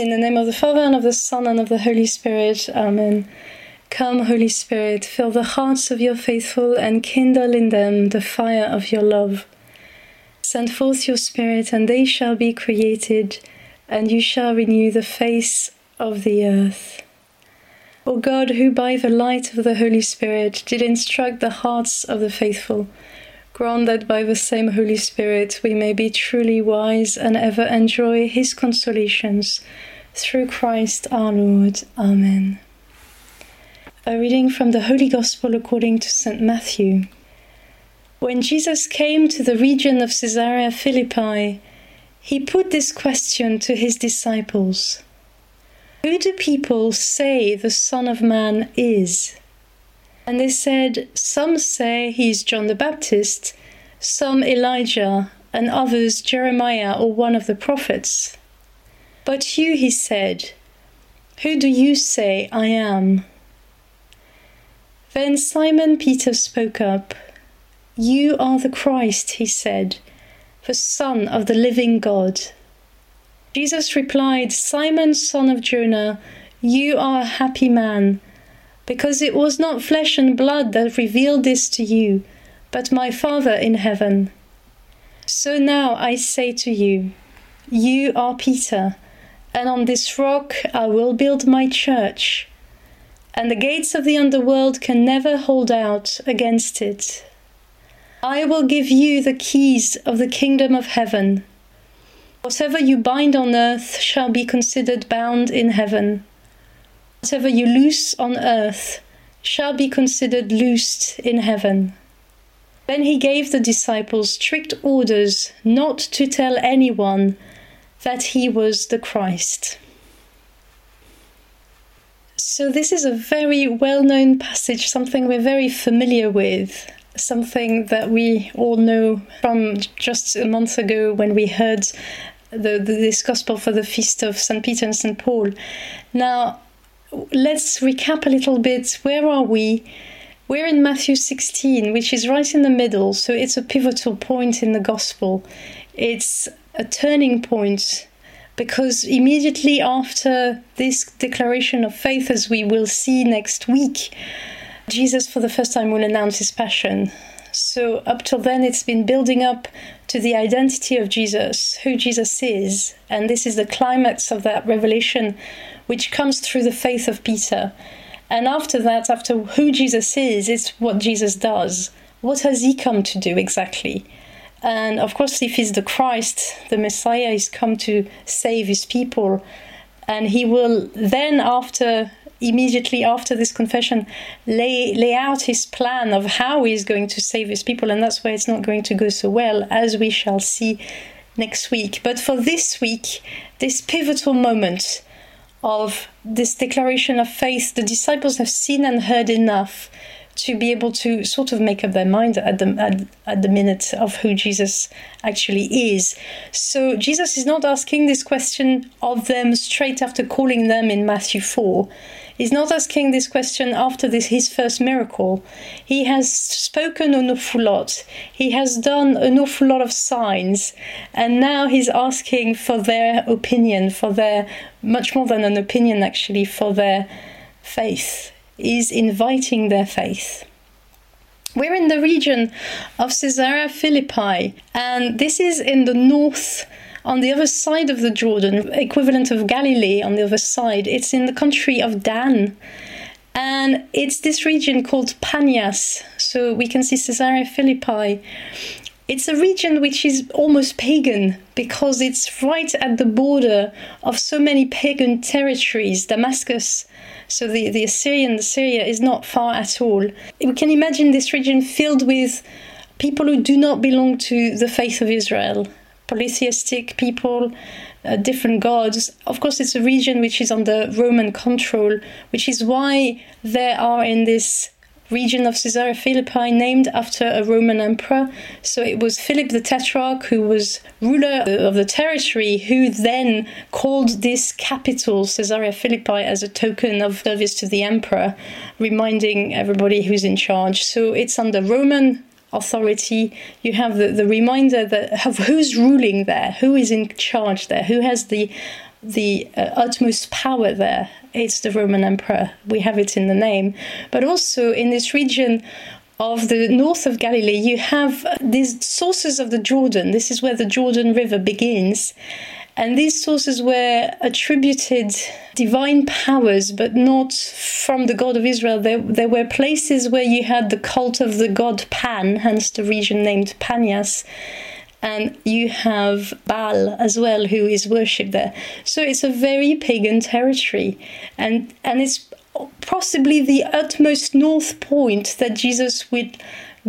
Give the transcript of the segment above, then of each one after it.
In the name of the Father, and of the Son, and of the Holy Spirit. Amen. Come, Holy Spirit, fill the hearts of your faithful, and kindle in them the fire of your love. Send forth your Spirit, and they shall be created, and you shall renew the face of the earth. O God, who by the light of the Holy Spirit did instruct the hearts of the faithful, grant that by the same Holy Spirit we may be truly wise and ever enjoy his consolations. Through Christ our Lord. Amen. A reading from the Holy Gospel according to St. Matthew. When Jesus came to the region of Caesarea Philippi, he put this question to his disciples Who do people say the Son of Man is? And they said, Some say he is John the Baptist, some Elijah, and others Jeremiah or one of the prophets. But you, he said, Who do you say I am? Then Simon Peter spoke up. You are the Christ, he said, the Son of the living God. Jesus replied, Simon, son of Jonah, you are a happy man because it was not flesh and blood that revealed this to you, but my Father in heaven. So now I say to you, You are Peter, and on this rock I will build my church, and the gates of the underworld can never hold out against it. I will give you the keys of the kingdom of heaven. Whatever you bind on earth shall be considered bound in heaven Whatever you loose on earth shall be considered loosed in heaven. Then he gave the disciples strict orders not to tell anyone that he was the Christ. So, this is a very well known passage, something we're very familiar with, something that we all know from just a month ago when we heard the, the, this gospel for the feast of St. Peter and St. Paul. Now, let's recap a little bit. Where are we? We're in Matthew 16, which is right in the middle, so it's a pivotal point in the gospel. It's a turning point because immediately after this declaration of faith, as we will see next week, Jesus for the first time will announce his passion. So, up till then, it's been building up to the identity of Jesus, who Jesus is, and this is the climax of that revelation which comes through the faith of Peter. And after that, after who Jesus is, it's what Jesus does. What has he come to do exactly? And of course, if he's the Christ, the Messiah, he's come to save his people. And he will then, after immediately after this confession, lay lay out his plan of how he's going to save his people, and that's why it's not going to go so well, as we shall see next week. But for this week, this pivotal moment of this declaration of faith, the disciples have seen and heard enough to be able to sort of make up their mind at the at, at, the minute of who Jesus actually is. So Jesus is not asking this question of them straight after calling them in Matthew 4. He's not asking this question after this his first miracle. He has spoken an awful lot. He has done an awful lot of signs, and now he's asking for their opinion, for their much more than an opinion actually, for their faith. He's inviting their faith. We're in the region of Caesarea Philippi, and this is in the north on the other side of the Jordan, equivalent of Galilee on the other side. It's in the country of Dan. And it's this region called Panias. So we can see Caesarea Philippi. It's a region which is almost pagan because it's right at the border of so many pagan territories. Damascus, so the, the Assyrian Syria is not far at all. We can imagine this region filled with people who do not belong to the faith of Israel polytheistic people, uh, different gods. Of course, it's a region which is under Roman control, which is why there are in this region of Caesarea Philippi named after a Roman emperor. So it was Philip the Tetrarch who was ruler of the territory who then called this capital Caesarea Philippi as a token of service to the emperor, reminding everybody who's in charge. So it's under Roman authority, you have the, the reminder that of who's ruling there, who is in charge there, who has the the uh, utmost power there. It's the Roman Emperor. We have it in the name. But also in this region of the north of Galilee, you have these sources of the Jordan. This is where the Jordan River begins. And these sources were attributed divine powers, but not from the God of Israel. There, there were places where you had the cult of the god Pan, hence the region named Panias. And you have Baal as well, who is worshipped there. So it's a very pagan territory. And, and it's possibly the utmost north point that Jesus would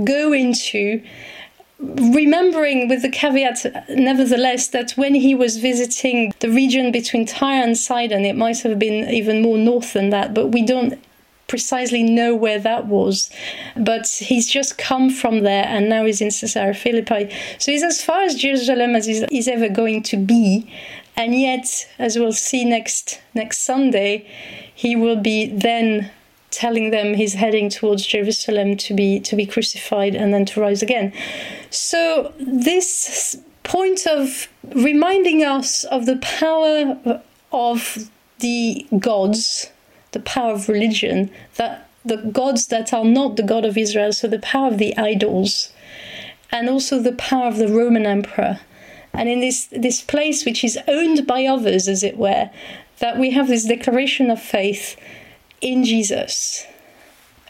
go into remembering with the caveat nevertheless that when he was visiting the region between Tyre and Sidon it might have been even more north than that but we don't precisely know where that was but he's just come from there and now he's in Caesarea Philippi so he's as far as Jerusalem as he's ever going to be and yet as we'll see next next Sunday he will be then telling them he's heading towards Jerusalem to be to be crucified and then to rise again. So this point of reminding us of the power of the gods, the power of religion, that the gods that are not the God of Israel, so the power of the idols, and also the power of the Roman emperor. And in this this place which is owned by others, as it were, that we have this declaration of faith in Jesus,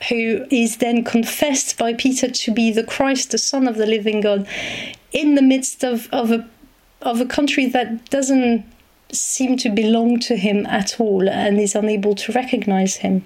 who is then confessed by Peter to be the Christ, the Son of the living God, in the midst of, of a of a country that doesn't seem to belong to him at all and is unable to recognize him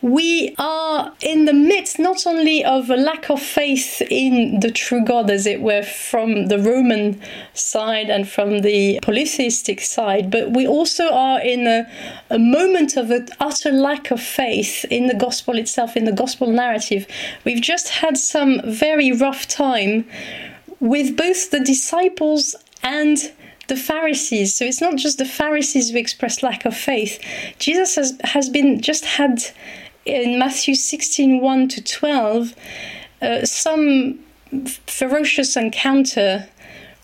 we are in the midst not only of a lack of faith in the true God, as it were, from the Roman side and from the polytheistic side, but we also are in a, a moment of an utter lack of faith in the gospel itself, in the gospel narrative. We've just had some very rough time with both the disciples and the Pharisees. So it's not just the Pharisees who express lack of faith. Jesus has, has been just had in Matthew 16 1 to 12, uh, some ferocious encounter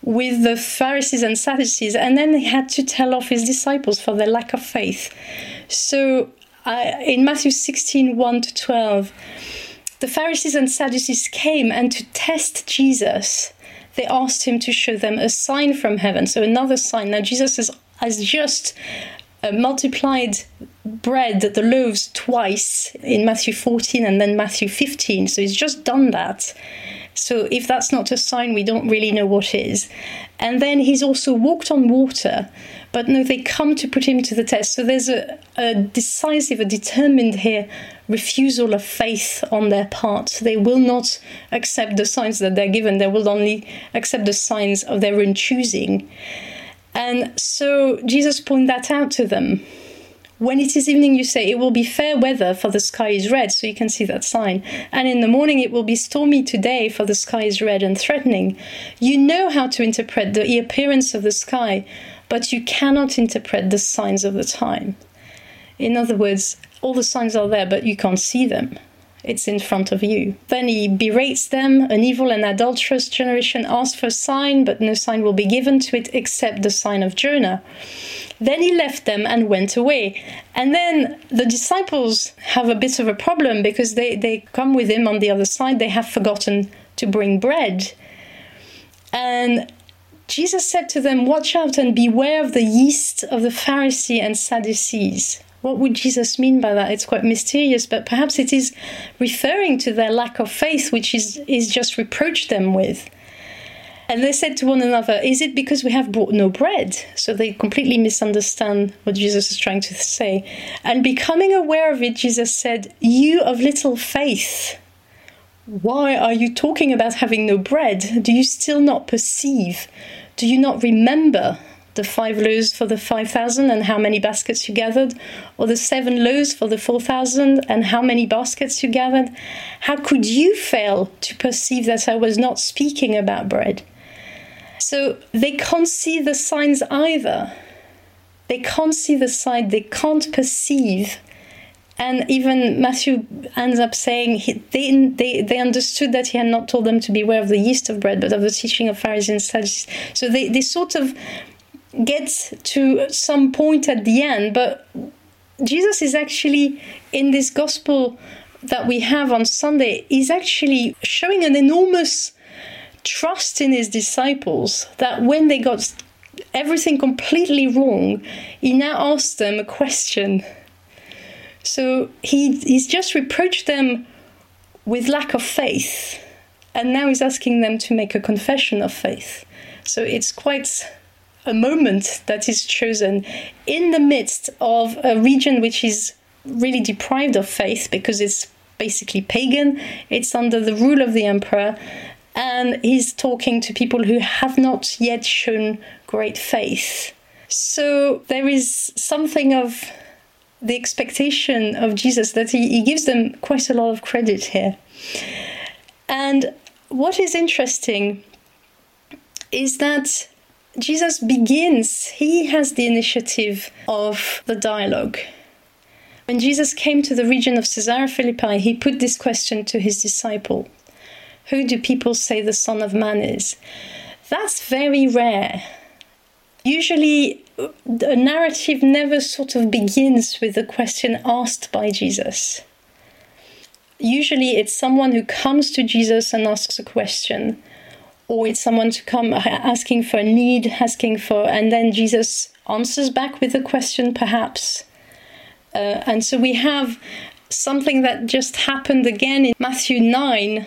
with the Pharisees and Sadducees, and then he had to tell off his disciples for their lack of faith. So uh, in Matthew 16 1 to 12, the Pharisees and Sadducees came and to test Jesus, they asked him to show them a sign from heaven. So another sign. Now, Jesus has, has just uh, multiplied bread, the loaves, twice in Matthew 14 and then Matthew 15. So he's just done that. So if that's not a sign, we don't really know what is. And then he's also walked on water, but no, they come to put him to the test. So there's a, a decisive, a determined here refusal of faith on their part. They will not accept the signs that they're given, they will only accept the signs of their own choosing. And so Jesus pointed that out to them. When it is evening, you say, It will be fair weather, for the sky is red, so you can see that sign. And in the morning, it will be stormy today, for the sky is red and threatening. You know how to interpret the appearance of the sky, but you cannot interpret the signs of the time. In other words, all the signs are there, but you can't see them it's in front of you. Then he berates them. An evil and adulterous generation asks for a sign, but no sign will be given to it except the sign of Jonah. Then he left them and went away. And then the disciples have a bit of a problem because they, they come with him on the other side. They have forgotten to bring bread. And Jesus said to them, Watch out and beware of the yeast of the Pharisee and Sadducees. What would Jesus mean by that? It's quite mysterious, but perhaps it is referring to their lack of faith, which is, is just reproached them with. And they said to one another, Is it because we have brought no bread? So they completely misunderstand what Jesus is trying to say. And becoming aware of it, Jesus said, You of little faith, why are you talking about having no bread? Do you still not perceive? Do you not remember the five loaves for the 5,000 and how many baskets you gathered, or the seven loaves for the 4,000 and how many baskets you gathered? How could you fail to perceive that I was not speaking about bread? So they can't see the signs either. They can't see the sign, they can't perceive. And even Matthew ends up saying he, they, they, they understood that he had not told them to beware of the yeast of bread, but of the teaching of Pharisees and Sadducees. So they, they sort of get to some point at the end, but Jesus is actually in this gospel that we have on Sunday, is actually showing an enormous trust in his disciples that when they got everything completely wrong, he now asks them a question. So he, he's just reproached them with lack of faith, and now he's asking them to make a confession of faith. So it's quite a moment that is chosen in the midst of a region which is really deprived of faith because it's basically pagan, it's under the rule of the emperor, and he's talking to people who have not yet shown great faith. So there is something of the expectation of Jesus that he, he gives them quite a lot of credit here. And what is interesting is that Jesus begins, he has the initiative of the dialogue. When Jesus came to the region of Caesarea Philippi, he put this question to his disciple Who do people say the Son of Man is? That's very rare. Usually, a narrative never sort of begins with a question asked by Jesus. Usually, it's someone who comes to Jesus and asks a question or it's someone to come asking for a need, asking for, and then Jesus answers back with a question, perhaps. Uh, and so we have something that just happened again in Matthew 9,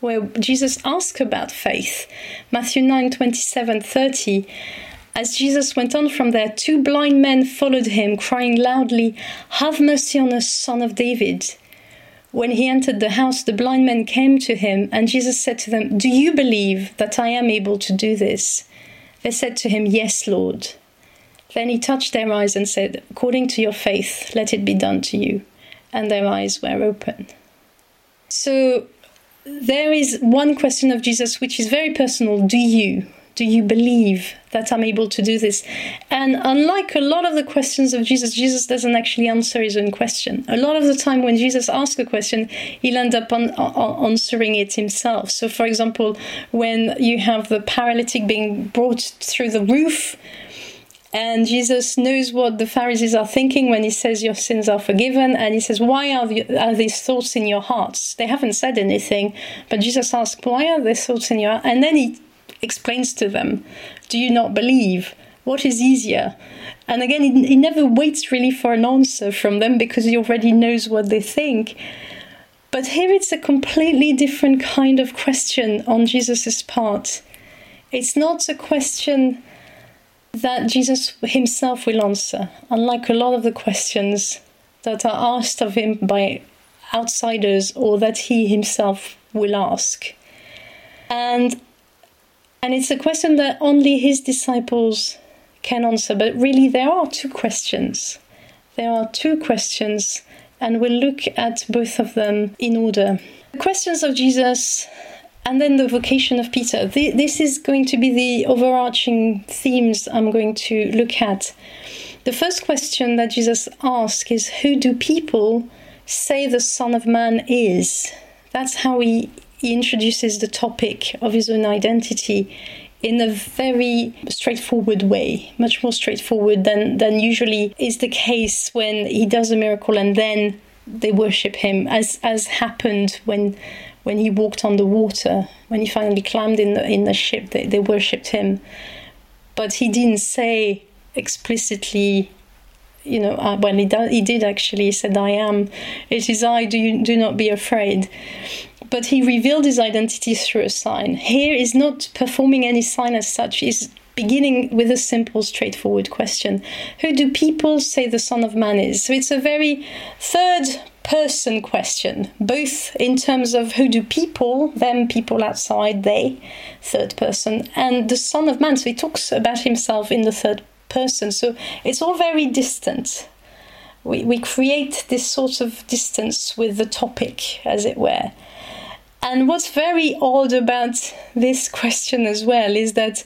where Jesus asks about faith. Matthew 9 27 30. As Jesus went on from there, two blind men followed him, crying loudly, Have mercy on us, son of David. When he entered the house, the blind men came to him, and Jesus said to them, Do you believe that I am able to do this? They said to him, Yes, Lord. Then he touched their eyes and said, According to your faith, let it be done to you. And their eyes were open. So there is one question of Jesus which is very personal Do you? Do you believe that I'm able to do this? And unlike a lot of the questions of Jesus, Jesus doesn't actually answer his own question. A lot of the time, when Jesus asks a question, he'll end up on, on answering it himself. So, for example, when you have the paralytic being brought through the roof, and Jesus knows what the Pharisees are thinking when he says, Your sins are forgiven. And he says, Why are, the, are these thoughts in your hearts? They haven't said anything, but Jesus asks, Why are these thoughts in your? And then he explains to them, Do you not believe? What is easier? And again, he, never waits really for an answer from them because he already knows what they think. But here it's a completely different kind of question on Jesus' part. It's not a question that Jesus himself will answer, unlike a lot of the questions that are asked of him by outsiders or that he himself will ask. And and it's a question that only his disciples can answer. But really, there are two questions. There are two questions, and we'll look at both of them in order. The questions of Jesus and then the vocation of Peter. This is going to be the overarching themes I'm going to look at. The first question that Jesus asks is Who do people say the Son of Man is? That's how he he introduces the topic of his own identity in a very straightforward way, much more straightforward than, than usually is the case when he does a miracle and then they worship him, as as happened when when he walked on the water, when he finally climbed in the in the ship, they, they worshipped him. But he didn't say explicitly you know, uh, well, he, do, he did actually. He said, "I am. It is I. Do you do not be afraid." But he revealed his identity through a sign. Here is not performing any sign as such. He's beginning with a simple, straightforward question: Who do people say the Son of Man is? So it's a very third person question, both in terms of who do people, them, people outside, they, third person, and the Son of Man. So he talks about himself in the third person. So it's all very distant. We, we create this sort of distance with the topic, as it were. And what's very odd about this question as well is that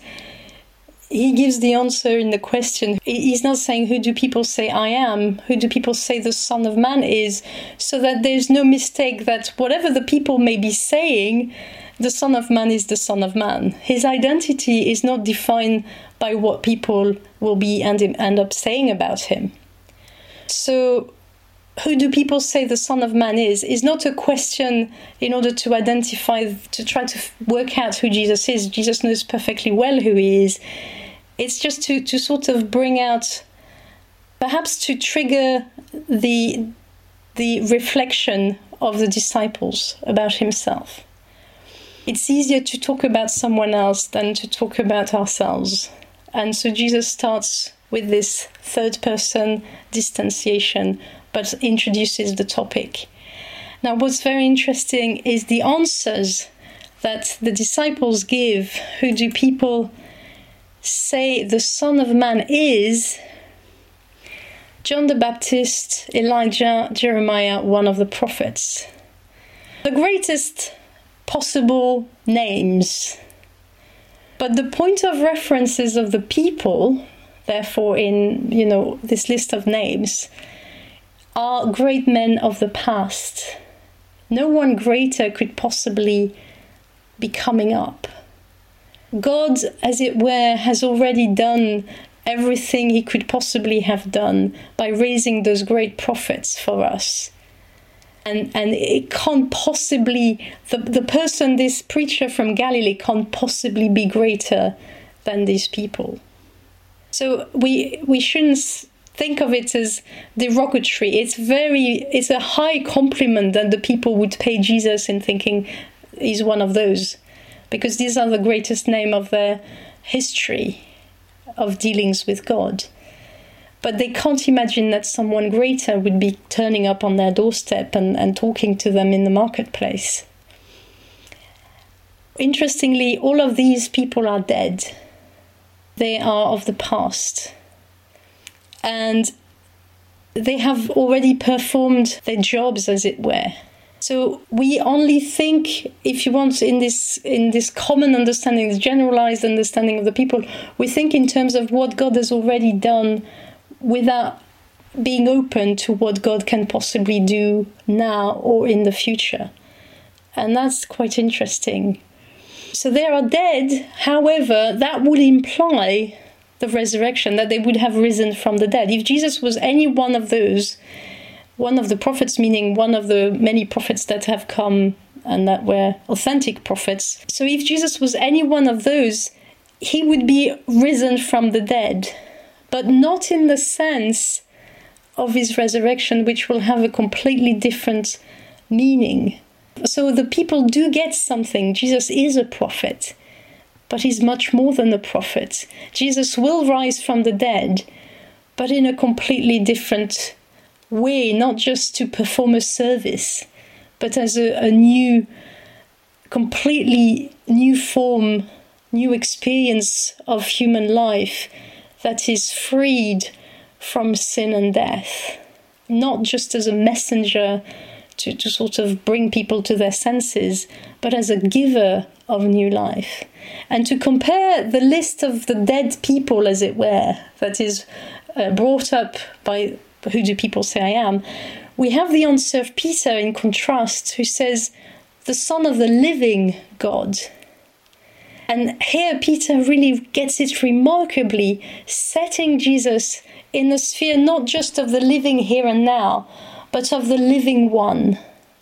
he gives the answer in the question. He's not saying, Who do people say I am? Who do people say the Son of Man is? So that there's no mistake that whatever the people may be saying, the Son of Man is the Son of Man. His identity is not defined by what people will be and end up saying about him. So, who do people say the Son of Man is? Is not a question in order to identify, to try to work out who Jesus is. Jesus knows perfectly well who he is. It's just to, to sort of bring out, perhaps to trigger the, the reflection of the disciples about himself. It's easier to talk about someone else than to talk about ourselves. And so Jesus starts with this third person distanciation, but introduces the topic. Now, what's very interesting is the answers that the disciples give. Who do people say the Son of Man is? John the Baptist, Elijah, Jeremiah, one of the prophets. The greatest possible names. But the point of references of the people therefore in you know this list of names are great men of the past. No one greater could possibly be coming up. God as it were has already done everything he could possibly have done by raising those great prophets for us. And and it can't possibly the, the person this preacher from galilee can't possibly be greater than these people. So we we shouldn't think of it as derogatory. It's very it's a high compliment that the people would pay Jesus in thinking he's one of those, because these are the greatest name of their history of dealings with God. But they can't imagine that someone greater would be turning up on their doorstep and, and talking to them in the marketplace. Interestingly, all of these people are dead they are of the past. And they have already performed their jobs, as it were. So we only think, if you want, in this in this common understanding, this generalized understanding of the people, we think in terms of what God has already done, without being open to what God can possibly do now or in the future, and that's quite interesting. So they are dead. However, that would imply the resurrection, that they would have risen from the dead. If Jesus was any one of those, one of the prophets, meaning one of the many prophets that have come and that were authentic prophets. So if Jesus was any one of those, he would be risen from the dead, but not in the sense of his resurrection, which will have a completely different meaning. So the people do get something. Jesus is a prophet, but he's much more than a prophet. Jesus will rise from the dead, but in a completely different way, not just to perform a service, but as a, a new, completely new form, new experience of human life that is freed from sin and death, not just as a messenger to, to sort of bring people to their senses, but as a giver of new life. And to compare the list of the dead people, as it were, that is uh, brought up by who do people say I am, we have the answer of Peter in contrast, who says, the Son of the living God. And here Peter really gets it remarkably, setting Jesus in the sphere not just of the living here and now, but of the living one,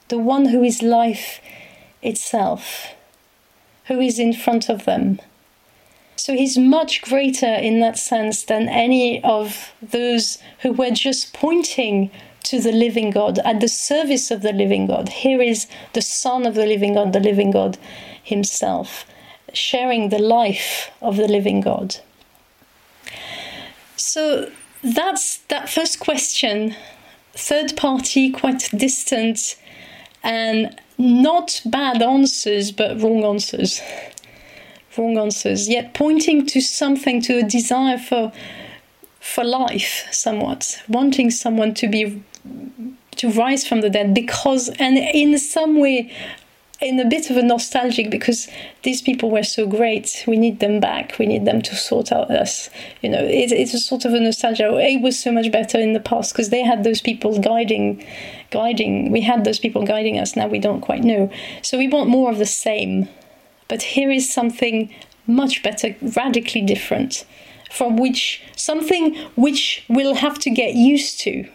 the one who is life itself, who is in front of them. So he's much greater in that sense than any of those who were just pointing to the living God, at the service of the living God. Here is the Son of the living God, the living God himself, sharing the life of the living God. So that's that first question third party, quite distant, and not bad answers, but wrong answers. wrong answers, yet pointing to something, to a desire for for life, somewhat, wanting someone to be to rise from the dead because and in some way in a bit of a nostalgic because these people were so great. We need them back. We need them to sort out us. You know, it, it's a sort of a nostalgia. It was so much better in the past because they had those people guiding, guiding. We had those people guiding us. Now we don't quite know. So we want more of the same. But here is something much better, radically different. from which something which we'll have to get used to.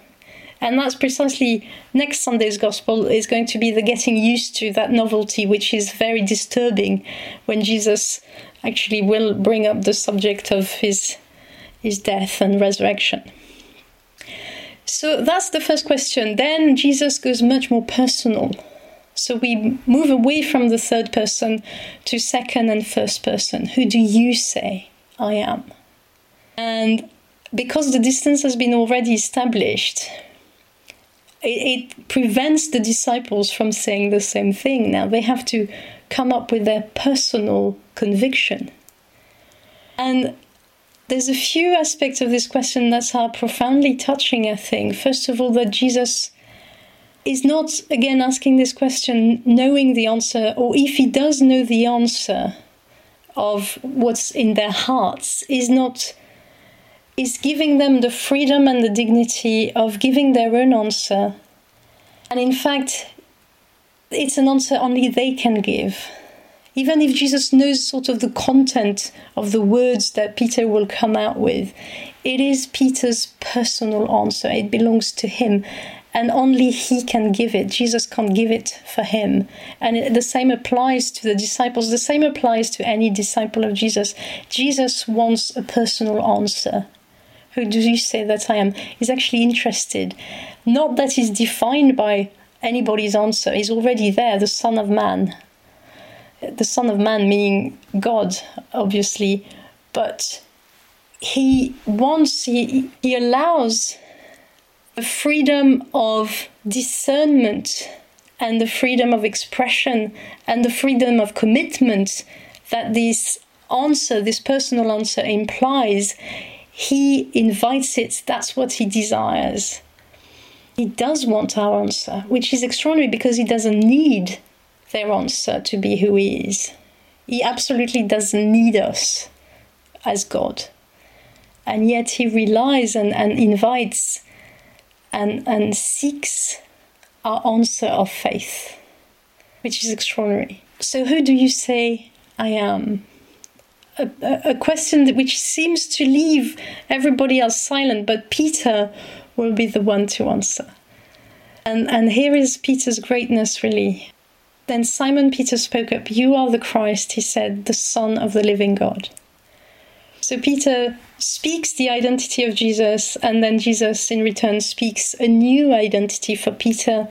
And that's precisely next Sunday's gospel is going to be the getting used to that novelty, which is very disturbing when Jesus actually will bring up the subject of his his death and resurrection. So that's the first question. Then Jesus goes much more personal. So we move away from the third person to second and first person. Who do you say I am? And because the distance has been already established, it, it, prevents the disciples from saying the same thing. Now they have to come up with their personal conviction. And there's a few aspects of this question that are profoundly touching, I think. First of all, that Jesus is not, again, asking this question knowing the answer, or if he does know the answer of what's in their hearts, is not is giving them the freedom and the dignity of giving their own answer. And in fact, it's an answer only they can give even if Jesus knows sort of the content of the words that Peter will come out with, it is Peter's personal answer. It belongs to him, and only he can give it. Jesus can't give it for him. And the same applies to the disciples, the same applies to any disciple of Jesus. Jesus wants a personal answer. Who do you say that I am? He's actually interested. Not that he's defined by anybody's answer, he's already there, the Son of Man the Son of Man, meaning God, obviously, but he wants, he, he allows the freedom of discernment and the freedom of expression and the freedom of commitment that this answer, this personal answer implies. He invites it, that's what he desires. He does want our answer, which is extraordinary because he doesn't need their answer to be who He is. He absolutely doesn't need us as God. And yet He relies and, and invites and, and seeks our answer of faith, which is extraordinary. So, who do you say I am? A, a, question which seems to leave everybody else silent, but Peter will be the one to answer. And, and here is Peter's greatness, really. Then Simon Peter spoke up, You are the Christ, he said, the Son of the living God. So Peter speaks the identity of Jesus, and then Jesus in return speaks a new identity for Peter,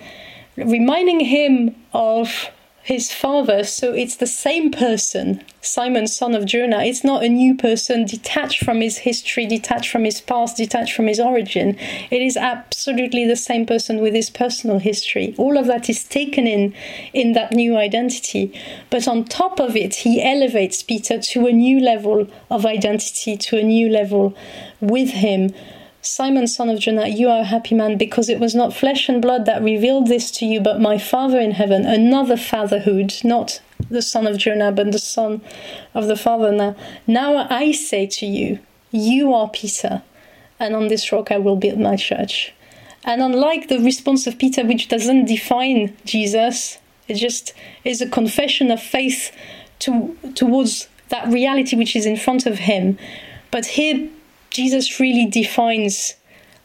reminding him of his father. So it's the same person, Simon, son of Jonah. It's not a new person detached from his history, detached from his past, detached from his origin. It is absolutely the same person with his personal history. All of that is taken in in that new identity. But on top of it, he elevates Peter to a new level of identity, to a new level with him Simon, son of Jonah, you are a happy man because it was not flesh and blood that revealed this to you, but my Father in heaven. Another fatherhood, not the son of Jonah, but the son of the Father. Now, now I say to you, you are Peter, and on this rock I will build my church. And unlike the response of Peter, which doesn't define Jesus, it just is a confession of faith to, towards that reality which is in front of him. But here, Jesus really defines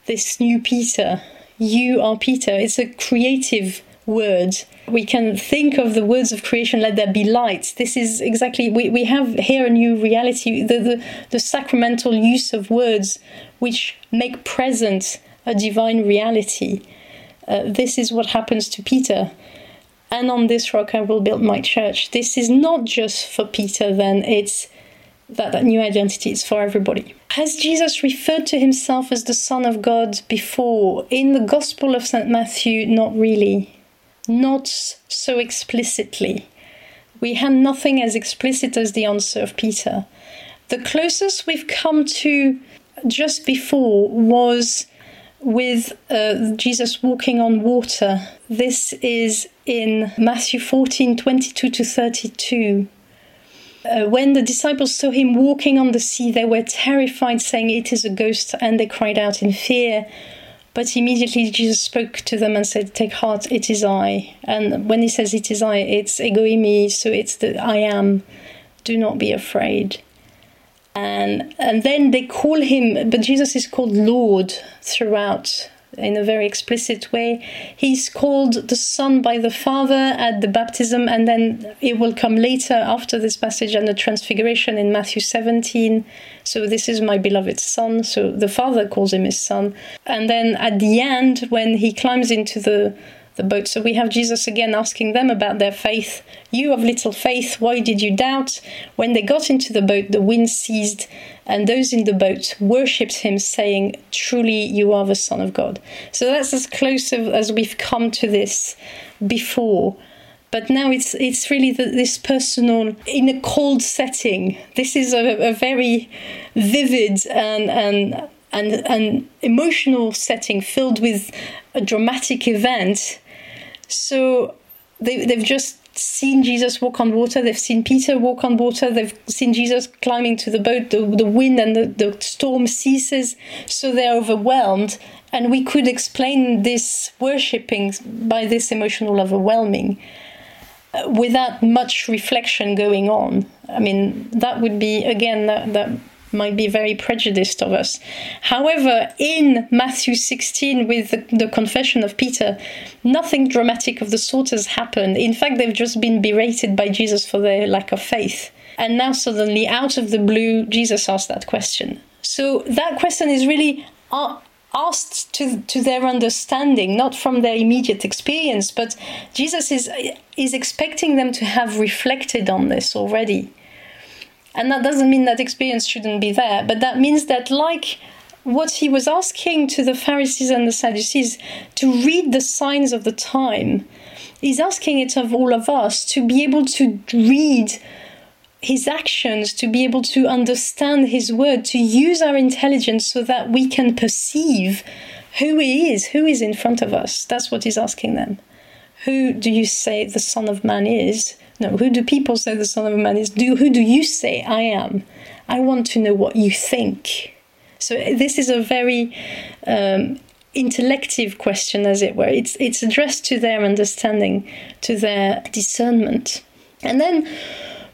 this new Peter. You are Peter. It's a creative word. We can think of the words of creation, let there be light. This is exactly, we, we have here a new reality, the, the, the sacramental use of words which make present a divine reality. Uh, this is what happens to Peter. And on this rock I will build my church. This is not just for Peter, then, it's that, that new identity is for everybody. Has Jesus referred to himself as the Son of God before? In the Gospel of St. Matthew, not really. Not so explicitly. We had nothing as explicit as the answer of Peter. The closest we've come to just before was with uh, Jesus walking on water. This is in Matthew 14 22 to 32. Uh, when the disciples saw him walking on the sea, they were terrified, saying, It is a ghost, and they cried out in fear. But immediately Jesus spoke to them and said, Take heart, it is I. And when he says it is I, it's ego eimi, so it's the I am. Do not be afraid. and and then they call him but jesus is called lord throughout in a very explicit way. He's called the son by the father at the baptism and then it will come later after this passage and the transfiguration in matthew 17 so this is my beloved son. So the father calls him his son. And then at the end when he climbs into the the boat. So we have Jesus again asking them about their faith. You of little faith, why did you doubt? When they got into the boat, the wind ceased, and those in the boat worshipped him, saying, Truly, you are the Son of God. So that's as close as we've come to this before. But now it's it's really the, this personal in a cold setting. This is a, a very vivid and and and an emotional setting filled with a dramatic event so they, they've just seen Jesus walk on water, they've seen Peter walk on water, they've seen Jesus climbing to the boat, the, the wind and the, the storm ceases, so they're overwhelmed. And we could explain this worshipping by this emotional overwhelming uh, without much reflection going on. I mean, that would be, again, that, that might be very prejudiced of us. However, in Matthew 16, with the, the, confession of Peter, nothing dramatic of the sort has happened. In fact, they've just been berated by Jesus for their lack of faith. And now, suddenly, out of the blue, Jesus asked that question. So, that question is really asked to, to their understanding, not from their immediate experience, but Jesus is, is expecting them to have reflected on this already. And that doesn't mean that experience shouldn't be there, but that means that, like what he was asking to the Pharisees and the Sadducees, to read the signs of the time, he's asking it of all of us to be able to read his actions, to be able to understand his word, to use our intelligence so that we can perceive who he is, who is in front of us. That's what he's asking them. Who do you say the Son of Man is? No, who do people say the Son of Man is? Do who do you say I am? I want to know what you think. So this is a very um, intellective question, as it were. It's it's addressed to their understanding, to their discernment, and then.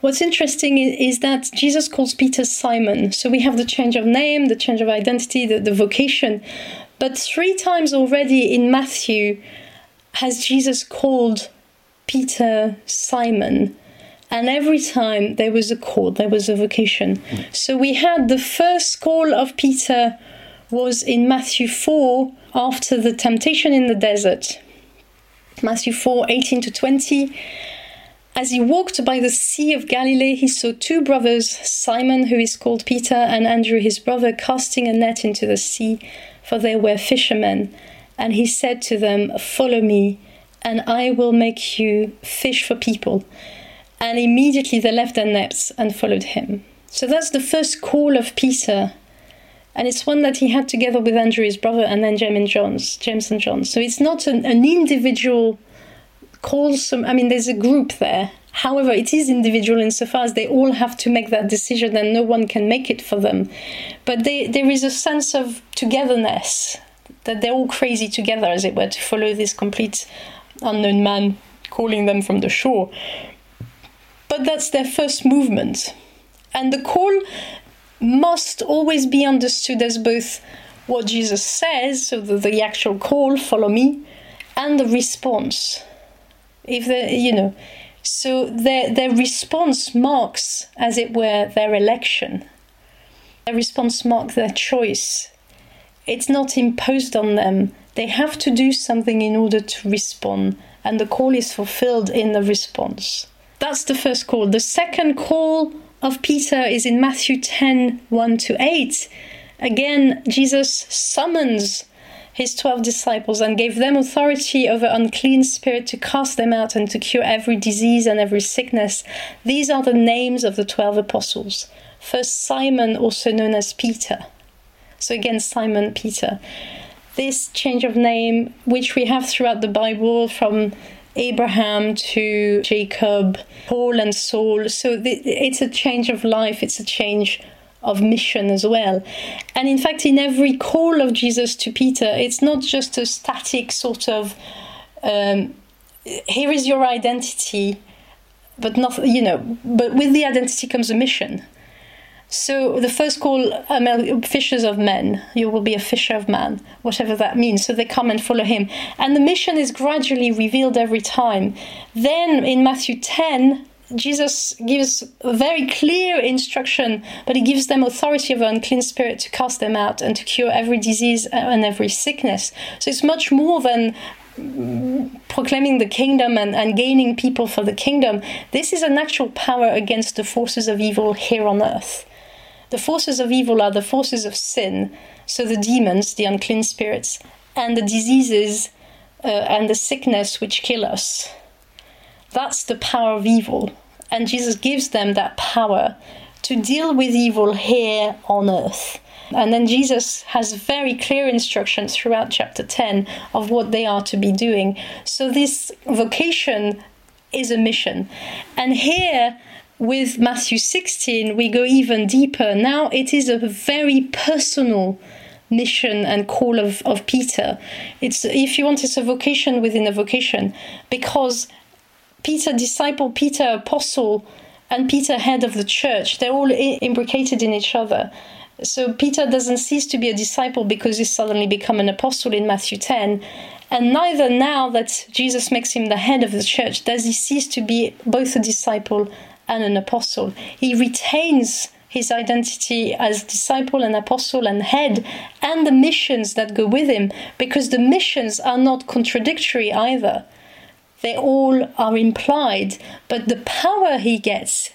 What's interesting is that Jesus calls Peter Simon. So we have the change of name, the change of identity, the, the vocation. But three times already in Matthew has Jesus called Peter, Simon. And every time there was a call, there was a vocation. So we had the first call of Peter was in Matthew 4 after the temptation in the desert. Matthew 4 18 to 20. As he walked by the Sea of Galilee, he saw two brothers, Simon, who is called Peter, and Andrew, his brother, casting a net into the sea, for they were fishermen. And he said to them, Follow me and I will make you fish for people. And immediately they left their nets and followed him. So that's the first call of Peter. And it's one that he had together with Andrew, his brother, and then James and John. James and John. So it's not an, an individual call. Some, I mean, there's a group there. However, it is individual insofar as they all have to make that decision and no one can make it for them. But they, there is a sense of togetherness, that they're all crazy together, as it were, to follow this complete unknown man calling them from the shore. But that's their first movement. And the call must always be understood as both what Jesus says, so the, the actual call, follow me, and the response. If they, you know, so their their response marks, as it were, their election. Their response marks their choice. It's not imposed on them they have to do something in order to respond, and the call is fulfilled in the response. That's the first call. The second call of Peter is in Matthew 10 1 to 8. Again, Jesus summons his 12 disciples and gave them authority over unclean spirit to cast them out and to cure every disease and every sickness. These are the names of the 12 apostles. First, Simon, also known as Peter. So, again, Simon Peter this change of name, which we have throughout the Bible from Abraham to Jacob, Paul and Saul. So it's a change of life, it's a change of mission as well. And in fact, in every call of Jesus to Peter, it's not just a static sort of um, here is your identity, but not, you know, but with the identity comes a mission. So the first call, um, fishers of men, you will be a fisher of man, whatever that means. So they come and follow him. And the mission is gradually revealed every time. Then in Matthew 10, Jesus gives very clear instruction, but he gives them authority over unclean spirit to cast them out and to cure every disease and every sickness. So it's much more than proclaiming the kingdom and, and gaining people for the kingdom. This is an actual power against the forces of evil here on earth. The forces of evil are the forces of sin, so the demons, the unclean spirits, and the diseases uh, and the sickness which kill us. That's the power of evil. And Jesus gives them that power to deal with evil here on earth. And then Jesus has very clear instructions throughout chapter 10 of what they are to be doing. So this vocation is a mission. And here, with Matthew 16, we go even deeper. Now it is a very personal mission and call of, of Peter. It's if you want, it's a vocation within a vocation because Peter, disciple, Peter, apostle, and Peter, head of the church, they're all imbricated in each other. So Peter doesn't cease to be a disciple because he's suddenly become an apostle in Matthew 10. And neither now that Jesus makes him the head of the church does he cease to be both a disciple and an apostle. He retains his identity as disciple and apostle and head and the missions that go with him because the missions are not contradictory either they all are implied, but the power he gets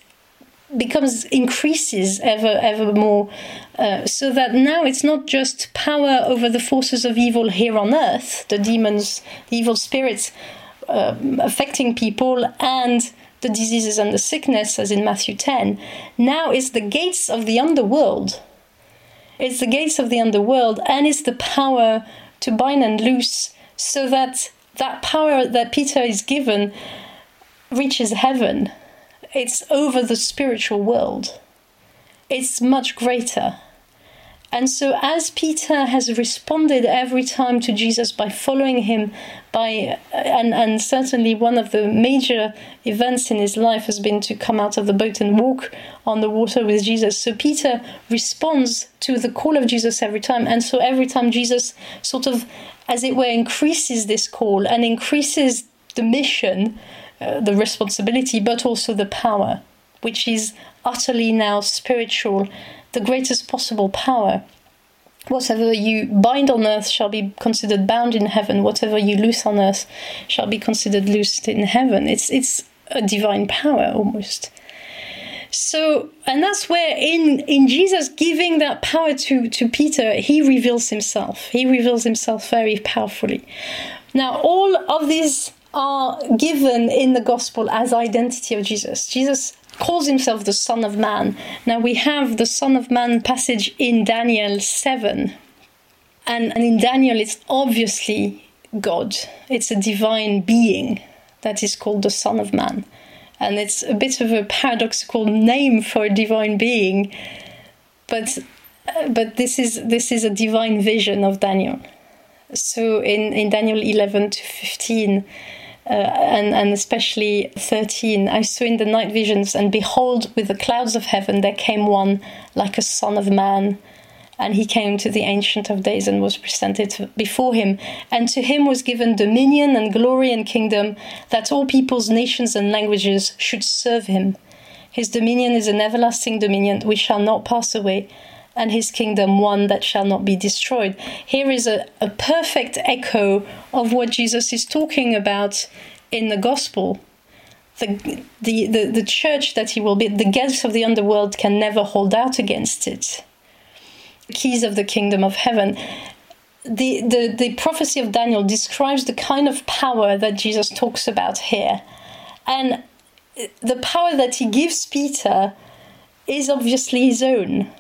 becomes increases ever ever more uh, so that now it's not just power over the forces of evil here on earth the demons the evil spirits uh, affecting people and the diseases and the sickness as in matthew 10 now is the gates of the underworld it's the gates of the underworld and it's the power to bind and loose so that that power that Peter is given reaches heaven. It's over the spiritual world. It's much greater. And so, as Peter has responded every time to Jesus by following him, by and, and certainly one of the major events in his life has been to come out of the boat and walk on the water with Jesus. So Peter responds to the call of Jesus every time. And so every time Jesus sort of, as it were, increases this call and increases the mission, uh, the responsibility, but also the power, which is utterly now spiritual the greatest possible power. Whatever you bind on earth shall be considered bound in heaven. Whatever you loose on earth shall be considered loosed in heaven. It's it's a divine power almost. So, and that's where in in Jesus giving that power to to Peter, he reveals himself. He reveals himself very powerfully. Now, all of these are given in the gospel as identity of Jesus. Jesus calls himself the Son of Man. Now we have the Son of Man passage in Daniel 7. And, and in Daniel, it's obviously God, it's a divine being that is called the Son of Man. And it's a bit of a paradoxical name for a divine being, but uh, but this is this is a divine vision of Daniel. So in, in Daniel 11 to 15, uh, and, and especially 13. I saw in the night visions, and behold, with the clouds of heaven there came one like a son of man. And he came to the Ancient of Days and was presented before him. And to him was given dominion and glory and kingdom, that all peoples, nations, and languages should serve him. His dominion is an everlasting dominion which shall not pass away, and his kingdom one that shall not be destroyed. Here is a, a perfect echo of what Jesus is talking about in the gospel. The, the, the, the church that he will be, the gates of the underworld can never hold out against it. The keys of the kingdom of heaven. The, the, the prophecy of Daniel describes the kind of power that Jesus talks about here. And the power that he gives Peter is obviously his own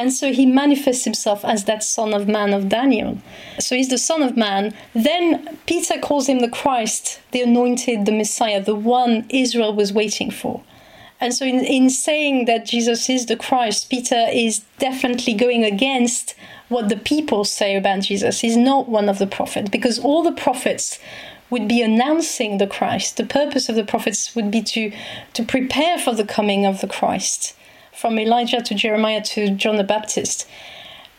and so he manifests himself as that Son of Man of Daniel. So he's the Son of Man. Then Peter calls him the Christ, the anointed, the Messiah, the one Israel was waiting for. And so, in, in saying that Jesus is the Christ, Peter is definitely going against what the people say about Jesus. He's not one of the prophets, because all the prophets would be announcing the Christ. The purpose of the prophets would be to, to prepare for the coming of the Christ from Elijah to Jeremiah to John the Baptist.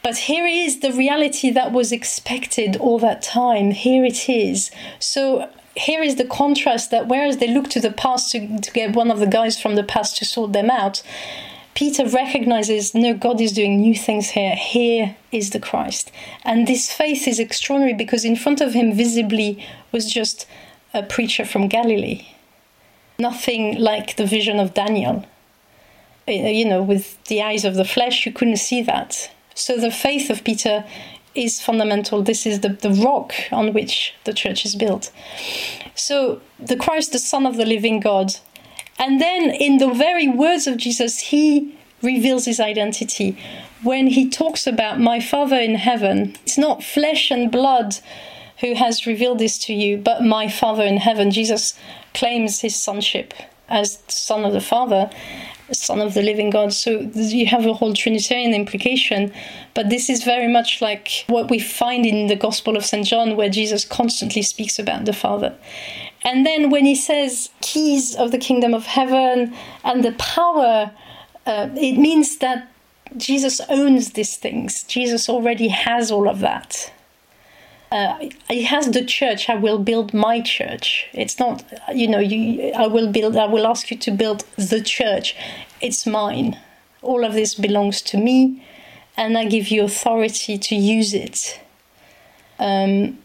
But here is the reality that was expected all that time. Here it is. So here is the contrast that whereas they look to the past to, to get one of the guys from the past to sort them out, Peter recognizes no, God is doing new things here. Here is the Christ. And this faith is extraordinary because in front of him, visibly, was just a preacher from Galilee. Nothing like the vision of Daniel. Uh, you know, with the eyes of the flesh, you couldn't see that. So the faith of Peter is fundamental. This is the, the rock on which the church is built. So the Christ, the Son of the living God. And then in the very words of Jesus, he reveals his identity. When he talks about my Father in heaven, it's not flesh and blood who has revealed this to you, but my Father in heaven. Jesus claims his sonship as Son of the Father. Son of the living God. So you have a whole Trinitarian implication, but this is very much like what we find in the Gospel of St. John, where Jesus constantly speaks about the Father. And then when he says keys of the kingdom of heaven and the power, uh, it means that Jesus owns these things. Jesus already has all of that uh, he has the church i will build my church. It's not you know you i will build i will ask you to build the church. It's mine. All of this belongs to me and i give you authority to use it. Um,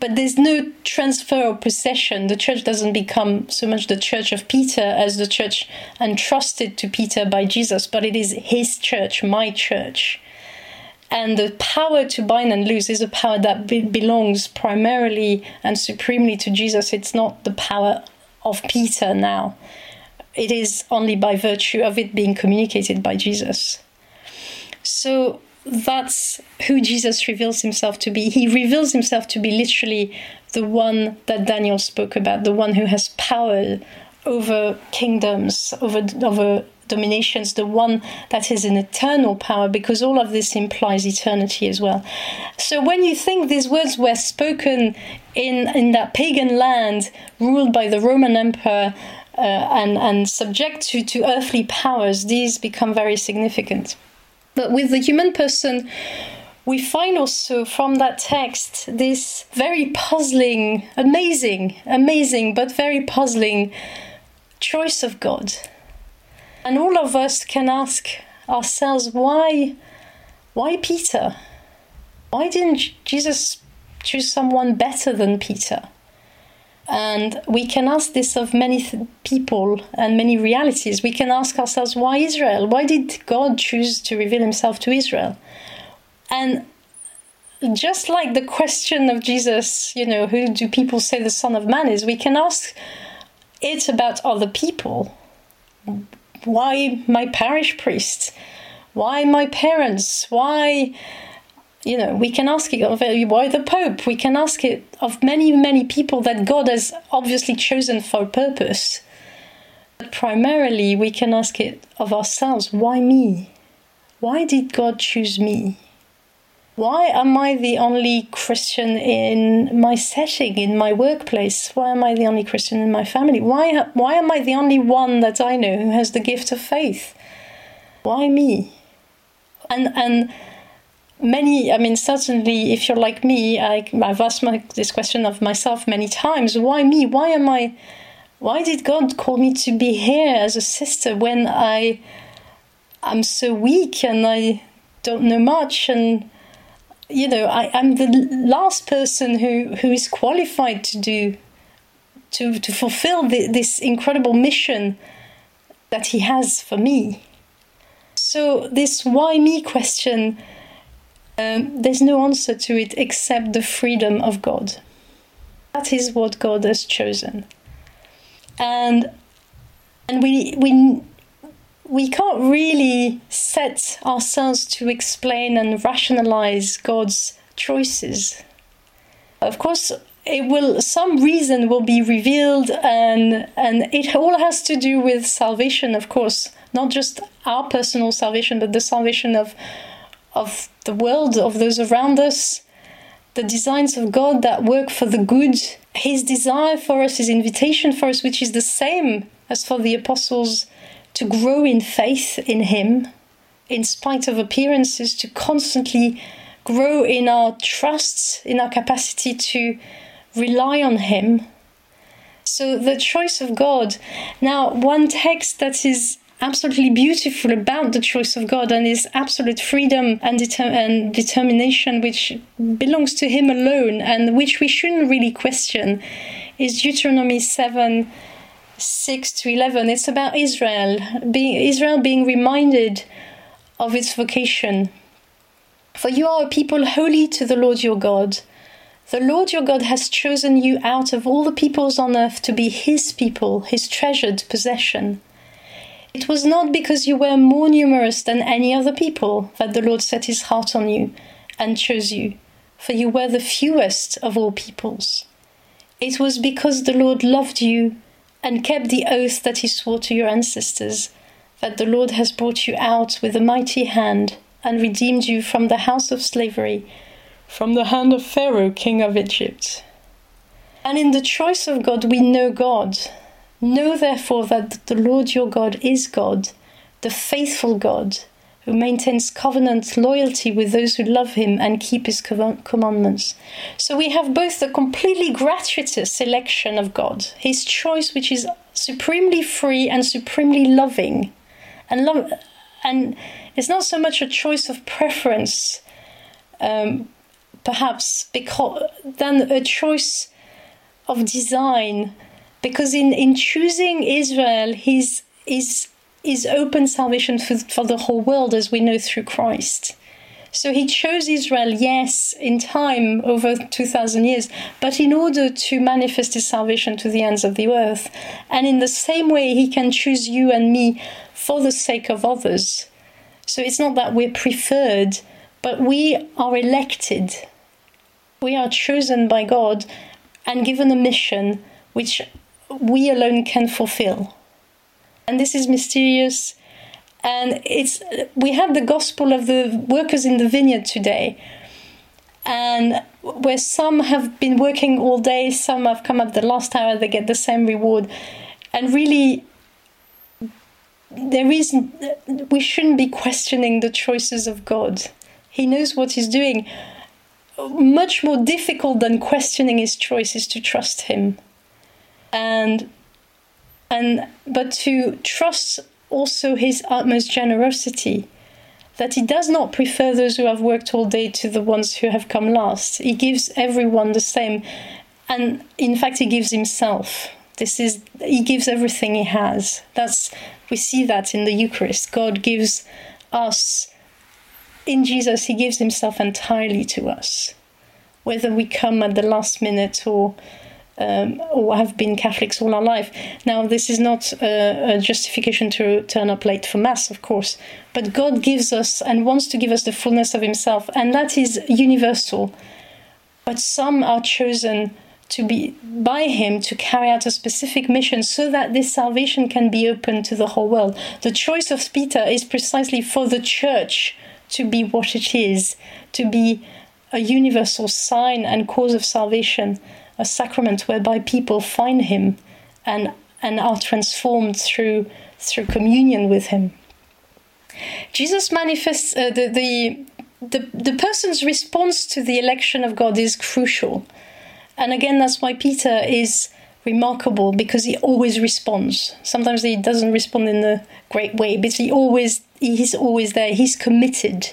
but there's no transfer or possession the church doesn't become so much the church of peter as the church entrusted to peter by jesus but it is his church my church and the power to bind and loose is a power that be- belongs primarily and supremely to Jesus. It's not the power of Peter now. It is only by virtue of it being communicated by Jesus. So that's who Jesus reveals himself to be. He reveals himself to be literally the one that Daniel spoke about, the one who has power over kingdoms, over over dominations, the one that is an eternal power, because all of this implies eternity as well. So when you think these words were spoken in, in that pagan land ruled by the Roman Emperor uh, and, and subject to, to earthly powers, these become very significant. But with the human person, we find also from that text this very puzzling, amazing, amazing, but very puzzling choice of God and all of us can ask ourselves why why Peter? Why didn't Jesus choose someone better than Peter? And we can ask this of many th- people and many realities. We can ask ourselves, why Israel? Why did God choose to reveal himself to Israel? And just like the question of Jesus, you know, who do people say the Son of Man is, we can ask it about other people why my parish priest? Why my parents? Why, you know, we can ask it of uh, why the Pope? We can ask it of many, many people that God has obviously chosen for a purpose. But primarily, we can ask it of ourselves why me? Why did God choose me? Why am I the only Christian in my setting, in my workplace? Why am I the only Christian in my family? Why, why am I the only one that I know who has the gift of faith? Why me? And, and many, I mean, certainly if you're like me, I, I've asked my, this question of myself many times why me? Why am I? Why did God call me to be here as a sister when I am so weak and I don't know much and you know, I, am the last person who, who is qualified to do, to, to fulfill the, this incredible mission that he has for me. So, this why me question, um, there's no answer to it except the freedom of God. That is what God has chosen. And and we we we can't really set ourselves to explain and rationalize God's choices. Of course, it will some reason will be revealed and and it all has to do with salvation of course. Not just our personal salvation but the salvation of of the world of those around us. The designs of God that work for the good. His desire for us his invitation for us which is the same as for the apostles to grow in faith in Him, in spite of appearances, to constantly grow in our trust, in our capacity to rely on Him. So, the choice of God. Now, one text that is absolutely beautiful about the choice of God and his absolute freedom and, deter- and, determination, which belongs to him alone and which we shouldn't really question, is Deuteronomy 7 6 to 11. It's about Israel, being, Israel being reminded of its vocation. For you are a people holy to the Lord your God. The Lord your God has chosen you out of all the peoples on earth to be his people, his treasured possession. It was not because you were more numerous than any other people that the Lord set his heart on you and chose you, for you were the fewest of all peoples. It was because the Lord loved you and kept the oath that he swore to your ancestors that the Lord has brought you out with a mighty hand and redeemed you from the house of slavery, from the hand of Pharaoh, king of Egypt. And in the choice of God, we know God Know therefore that the Lord your God is God, the faithful God, who maintains covenant loyalty with those who love him and keep his commandments. So we have both the completely gratuitous election of God, his choice which is supremely free and supremely loving. And love and it's not so much a choice of preference, um, perhaps, because than a choice of design because in, in choosing Israel, he's, he's, he's open salvation for, for the whole world, as we know through Christ. So he chose Israel, yes, in time over 2,000 years, but in order to manifest his salvation to the ends of the earth. And in the same way, he can choose you and me for the sake of others. So it's not that we're preferred, but we are elected. We are chosen by God and given a mission which we alone can fulfill. And this is mysterious. And it's we have the gospel of the workers in the vineyard today. And where some have been working all day, some have come at the last hour, they get the same reward. And really, there is we shouldn't be questioning the choices of God. He knows what he's doing. Much more difficult than questioning his choice is to trust him and and but to trust also his utmost generosity that he does not prefer those who have worked all day to the ones who have come last. He gives everyone the same and in fact he gives himself. This is he gives everything he has. That's we see that in the eucharist. God gives us in jesus he gives himself entirely to us. Whether we come at the last minute or um, have been Catholics all our life. Now, this is not a, a, justification to turn up late for Mass, of course, but God gives us and wants to give us the fullness of Himself, and that is universal. But some are chosen to be by Him to carry out a specific mission so that this salvation can be open to the whole world. The choice of Peter is precisely for the church to be what it is, to be a universal sign and cause of salvation a sacrament whereby people find him and and are transformed through through communion with him. Jesus manifests uh, the, the the the person's response to the election of God is crucial, and again that's why Peter is remarkable because he always responds. Sometimes he doesn't respond in a great way, but he always he's always there. He's committed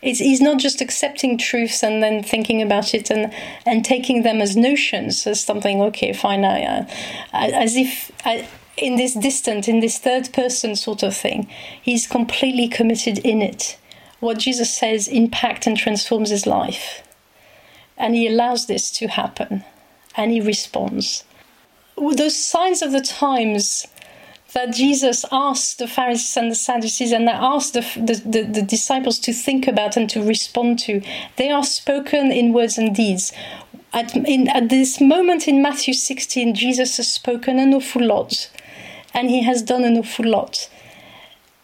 it's, he's not just accepting truths and then thinking about it and and taking them as notions as something okay fine I, uh, as if I, in this distant in this third person sort of thing he's completely committed in it. What jesus says impact and transforms his life. And he allows this to happen. And he responds. Those signs of the times that Jesus asked the Pharisees and the Sadducees and asked the, the, the, the, disciples to think about and to respond to, they are spoken in words and deeds. At, in, at this moment in Matthew 16, Jesus has spoken an awful lot and he has done an awful lot.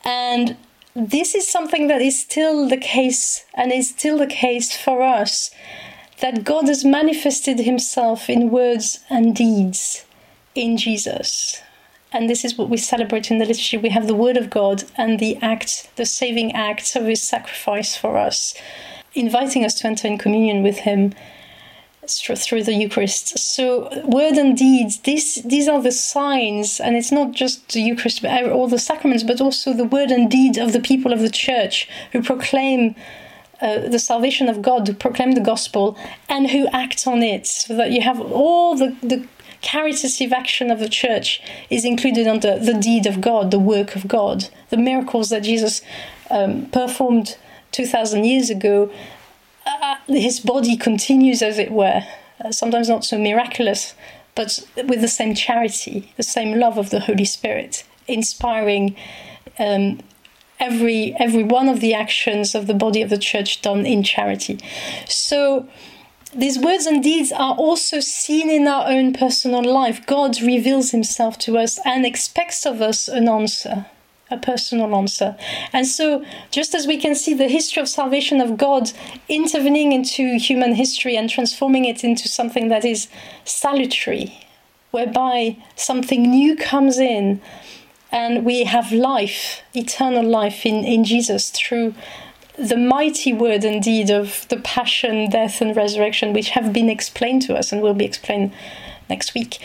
And this is something that is still the case and is still the case for us that God has manifested himself in words and deeds in Jesus and this is what we celebrate in the liturgy. We have the Word of God and the act, the saving act of His sacrifice for us, inviting us to enter in communion with Him through the Eucharist. So, word and deeds, these, these are the signs, and it's not just the Eucharist, all the sacraments, but also the word and deed of the people of the Church who proclaim uh, the salvation of God, who proclaim the gospel, and who act on it, so that you have all the, the caritative action of the church is included under the deed of God, the work of God, the miracles that Jesus um, performed 2,000 years ago. Uh, his body continues, as it were, uh, sometimes not so miraculous, but with the same charity, the same love of the Holy Spirit, inspiring um, every every one of the actions of the body of the church done in charity. So these words and deeds are also seen in our own personal life. God reveals himself to us and expects of us an answer, a personal answer. And so, just as we can see the history of salvation of God intervening into human history and transforming it into something that is salutary, whereby something new comes in and we have life, eternal life in, in Jesus through the mighty word and deed of the passion, death, and resurrection, which have been explained to us and will be explained next week.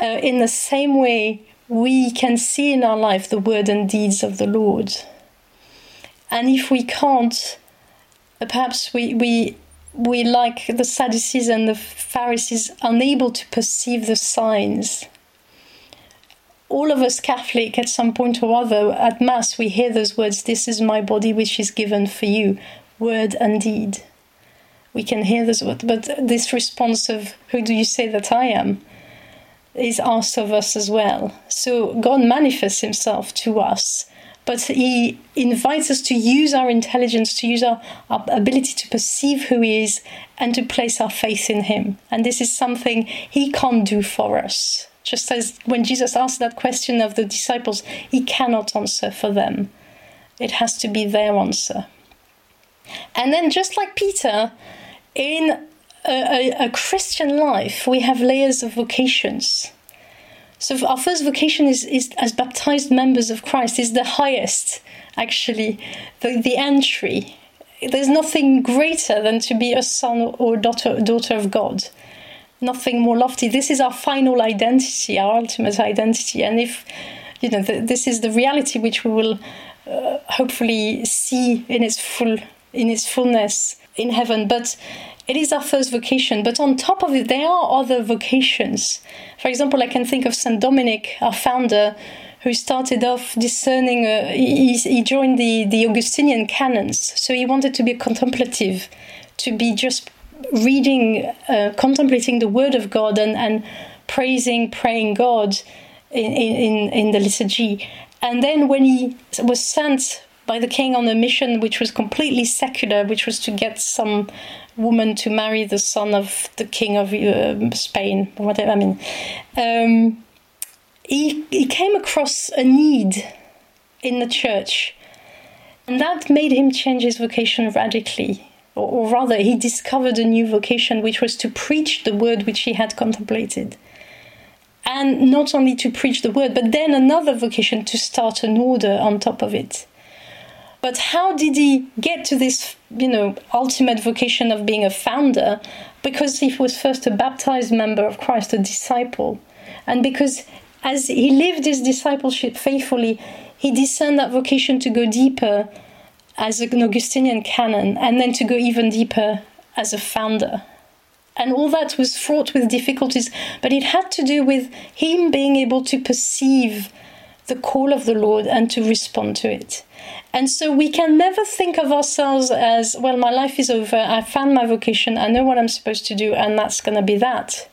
Uh, in the same way, we can see in our life the word and deeds of the Lord. And if we can't, uh, perhaps we, we, we, like the Sadducees and the Pharisees, unable to perceive the signs all of us Catholic, at some point or other, at Mass, we hear those words, This is my body which is given for you, word and deed. We can hear those words, but this response of, Who do you say that I am? is asked of us as well. So God manifests Himself to us, but He invites us to use our intelligence, to use our, our ability to perceive who He is, and to place our faith in Him. And this is something He can't do for us. Just as when Jesus asked that question of the disciples, he cannot answer for them. It has to be their answer. And then, just like Peter, in a, a, a Christian life, we have layers of vocations. So our first vocation is, is as baptized members of Christ is the highest, actually, the, the entry. There's nothing greater than to be a son or daughter, daughter of God nothing more lofty. This is our final identity, our ultimate identity. And if, you know, this is the reality which we will uh, hopefully see in its full in its fullness in heaven. But it is our first vocation. But on top of it, there are other vocations. For example, I can think of Saint Dominic, our founder, who started off discerning. Uh, he, he joined the the Augustinian canons, so he wanted to be contemplative, to be just reading, uh, contemplating the Word of God and, and praising, praying God in, in, in the liturgy. And then when he was sent by the king on a mission which was completely secular, which was to get some woman to marry the son of the king of uh, Spain, whatever. I mean, um, he he came across a need in the church, and that made him change his vocation radically or, rather, he discovered a new vocation, which was to preach the word which he had contemplated. And not only to preach the word, but then another vocation to start an order on top of it. But how did he get to this, you know, ultimate vocation of being a founder? Because he was first a baptized member of Christ, a disciple. And because as he lived his discipleship faithfully, he discerned that vocation to go deeper as an Augustinian canon, and then to go even deeper as a founder. And all that was fraught with difficulties, but it had to do with him being able to perceive the call of the Lord and to respond to it. And so we can never think of ourselves as, well, my life is over, I found my vocation, I know what I'm supposed to do, and that's going to be that.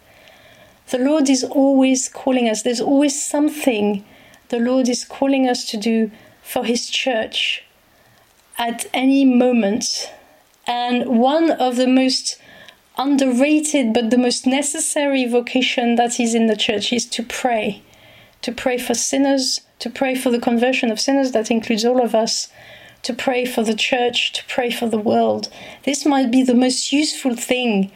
The Lord is always calling us, there's always something the Lord is calling us to do for His church, at any moment. And one of the most underrated but the most necessary vocation that is in the church is to pray. To pray for sinners, to pray for the conversion of sinners, that includes all of us, to pray for the church, to pray for the world. This might be the most useful thing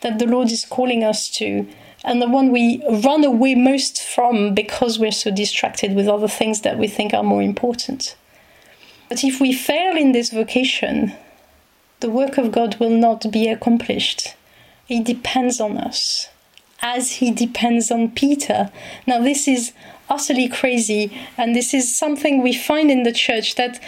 that the Lord is calling us to and the one we run away most from because we're so distracted with other things that we think are more important. But if we fail in this vocation, the work of God will not be accomplished. It depends on us, as He depends on Peter. Now, this is utterly crazy, and this is something we find in the church that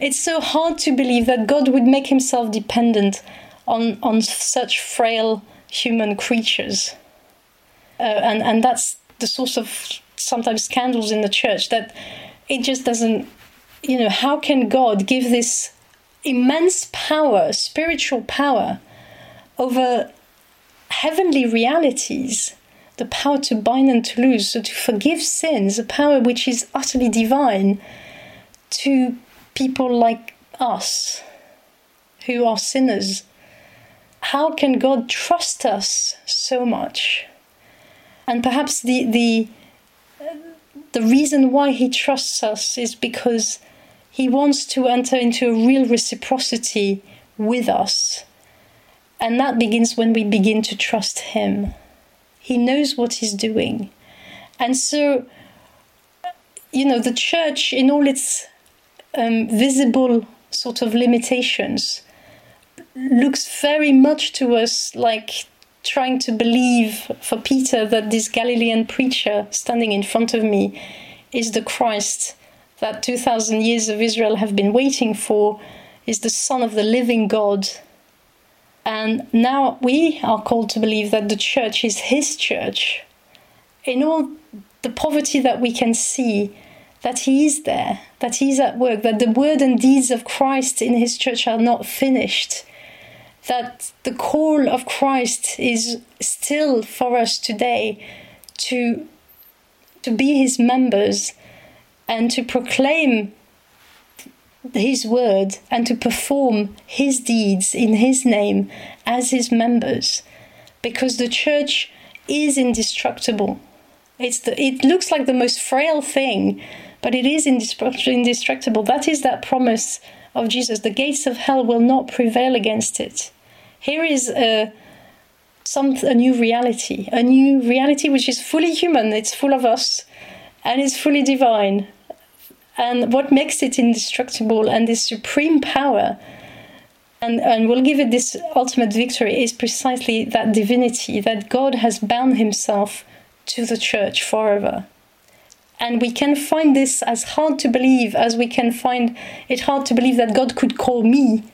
it's so hard to believe that God would make Himself dependent on, on such frail human creatures. Uh, and, and that's the source of sometimes scandals in the church that it just doesn't, you know, how can God give this immense power, spiritual power, over heavenly realities, the power to bind and to lose, so to forgive sins, a power which is utterly divine, to people like us who are sinners. How can God trust us so much? And perhaps the the uh, the reason why he trusts us is because he wants to enter into a real reciprocity with us. And that begins when we begin to trust Him. He knows what He's doing. And so, you know, the church, in all its um, visible sort of limitations, looks very much to us like trying to believe for Peter that this Galilean preacher standing in front of me is the Christ that 2,000 years of Israel have been waiting for, is the Son of the living God. And now we are called to believe that the church is His church. In all the poverty that we can see, that He is there, that He is at work, that the word and deeds of Christ in His church are not finished, that the call of Christ is still for us today to, to be His members and to proclaim his word and to perform his deeds in his name as his members. Because the church is indestructible. It's the, it looks like the most frail thing but it is indestructible. That is that promise of jesus. The gates of hell will not prevail against it. Here is a some a new reality a new reality which is fully human. It's full of us and is fully divine. And what makes it indestructible and this supreme power, and, and will give it this ultimate victory, is precisely that divinity that God has bound himself to the church forever. And we can find this as hard to believe as we can find it hard to believe that God could call me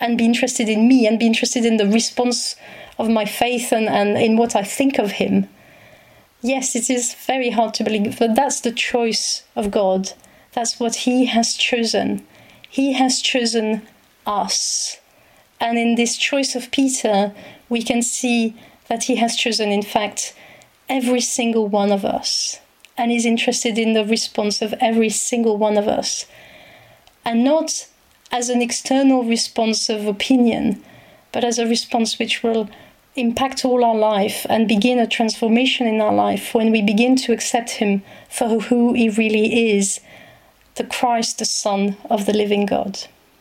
and be interested in me and be interested in the response of my faith and, and in what I think of Him yes, it is very hard to believe, but that's the choice of God. That's what He has chosen. He has chosen us. And in this choice of Peter, we can see that He has chosen, in fact, every single one of us and is interested in the response of every single one of us. And not as an external response of opinion, but as a response which will impact all our life and begin a transformation in our life when we begin to accept Him for who He really is the Christ, the Son of the living God.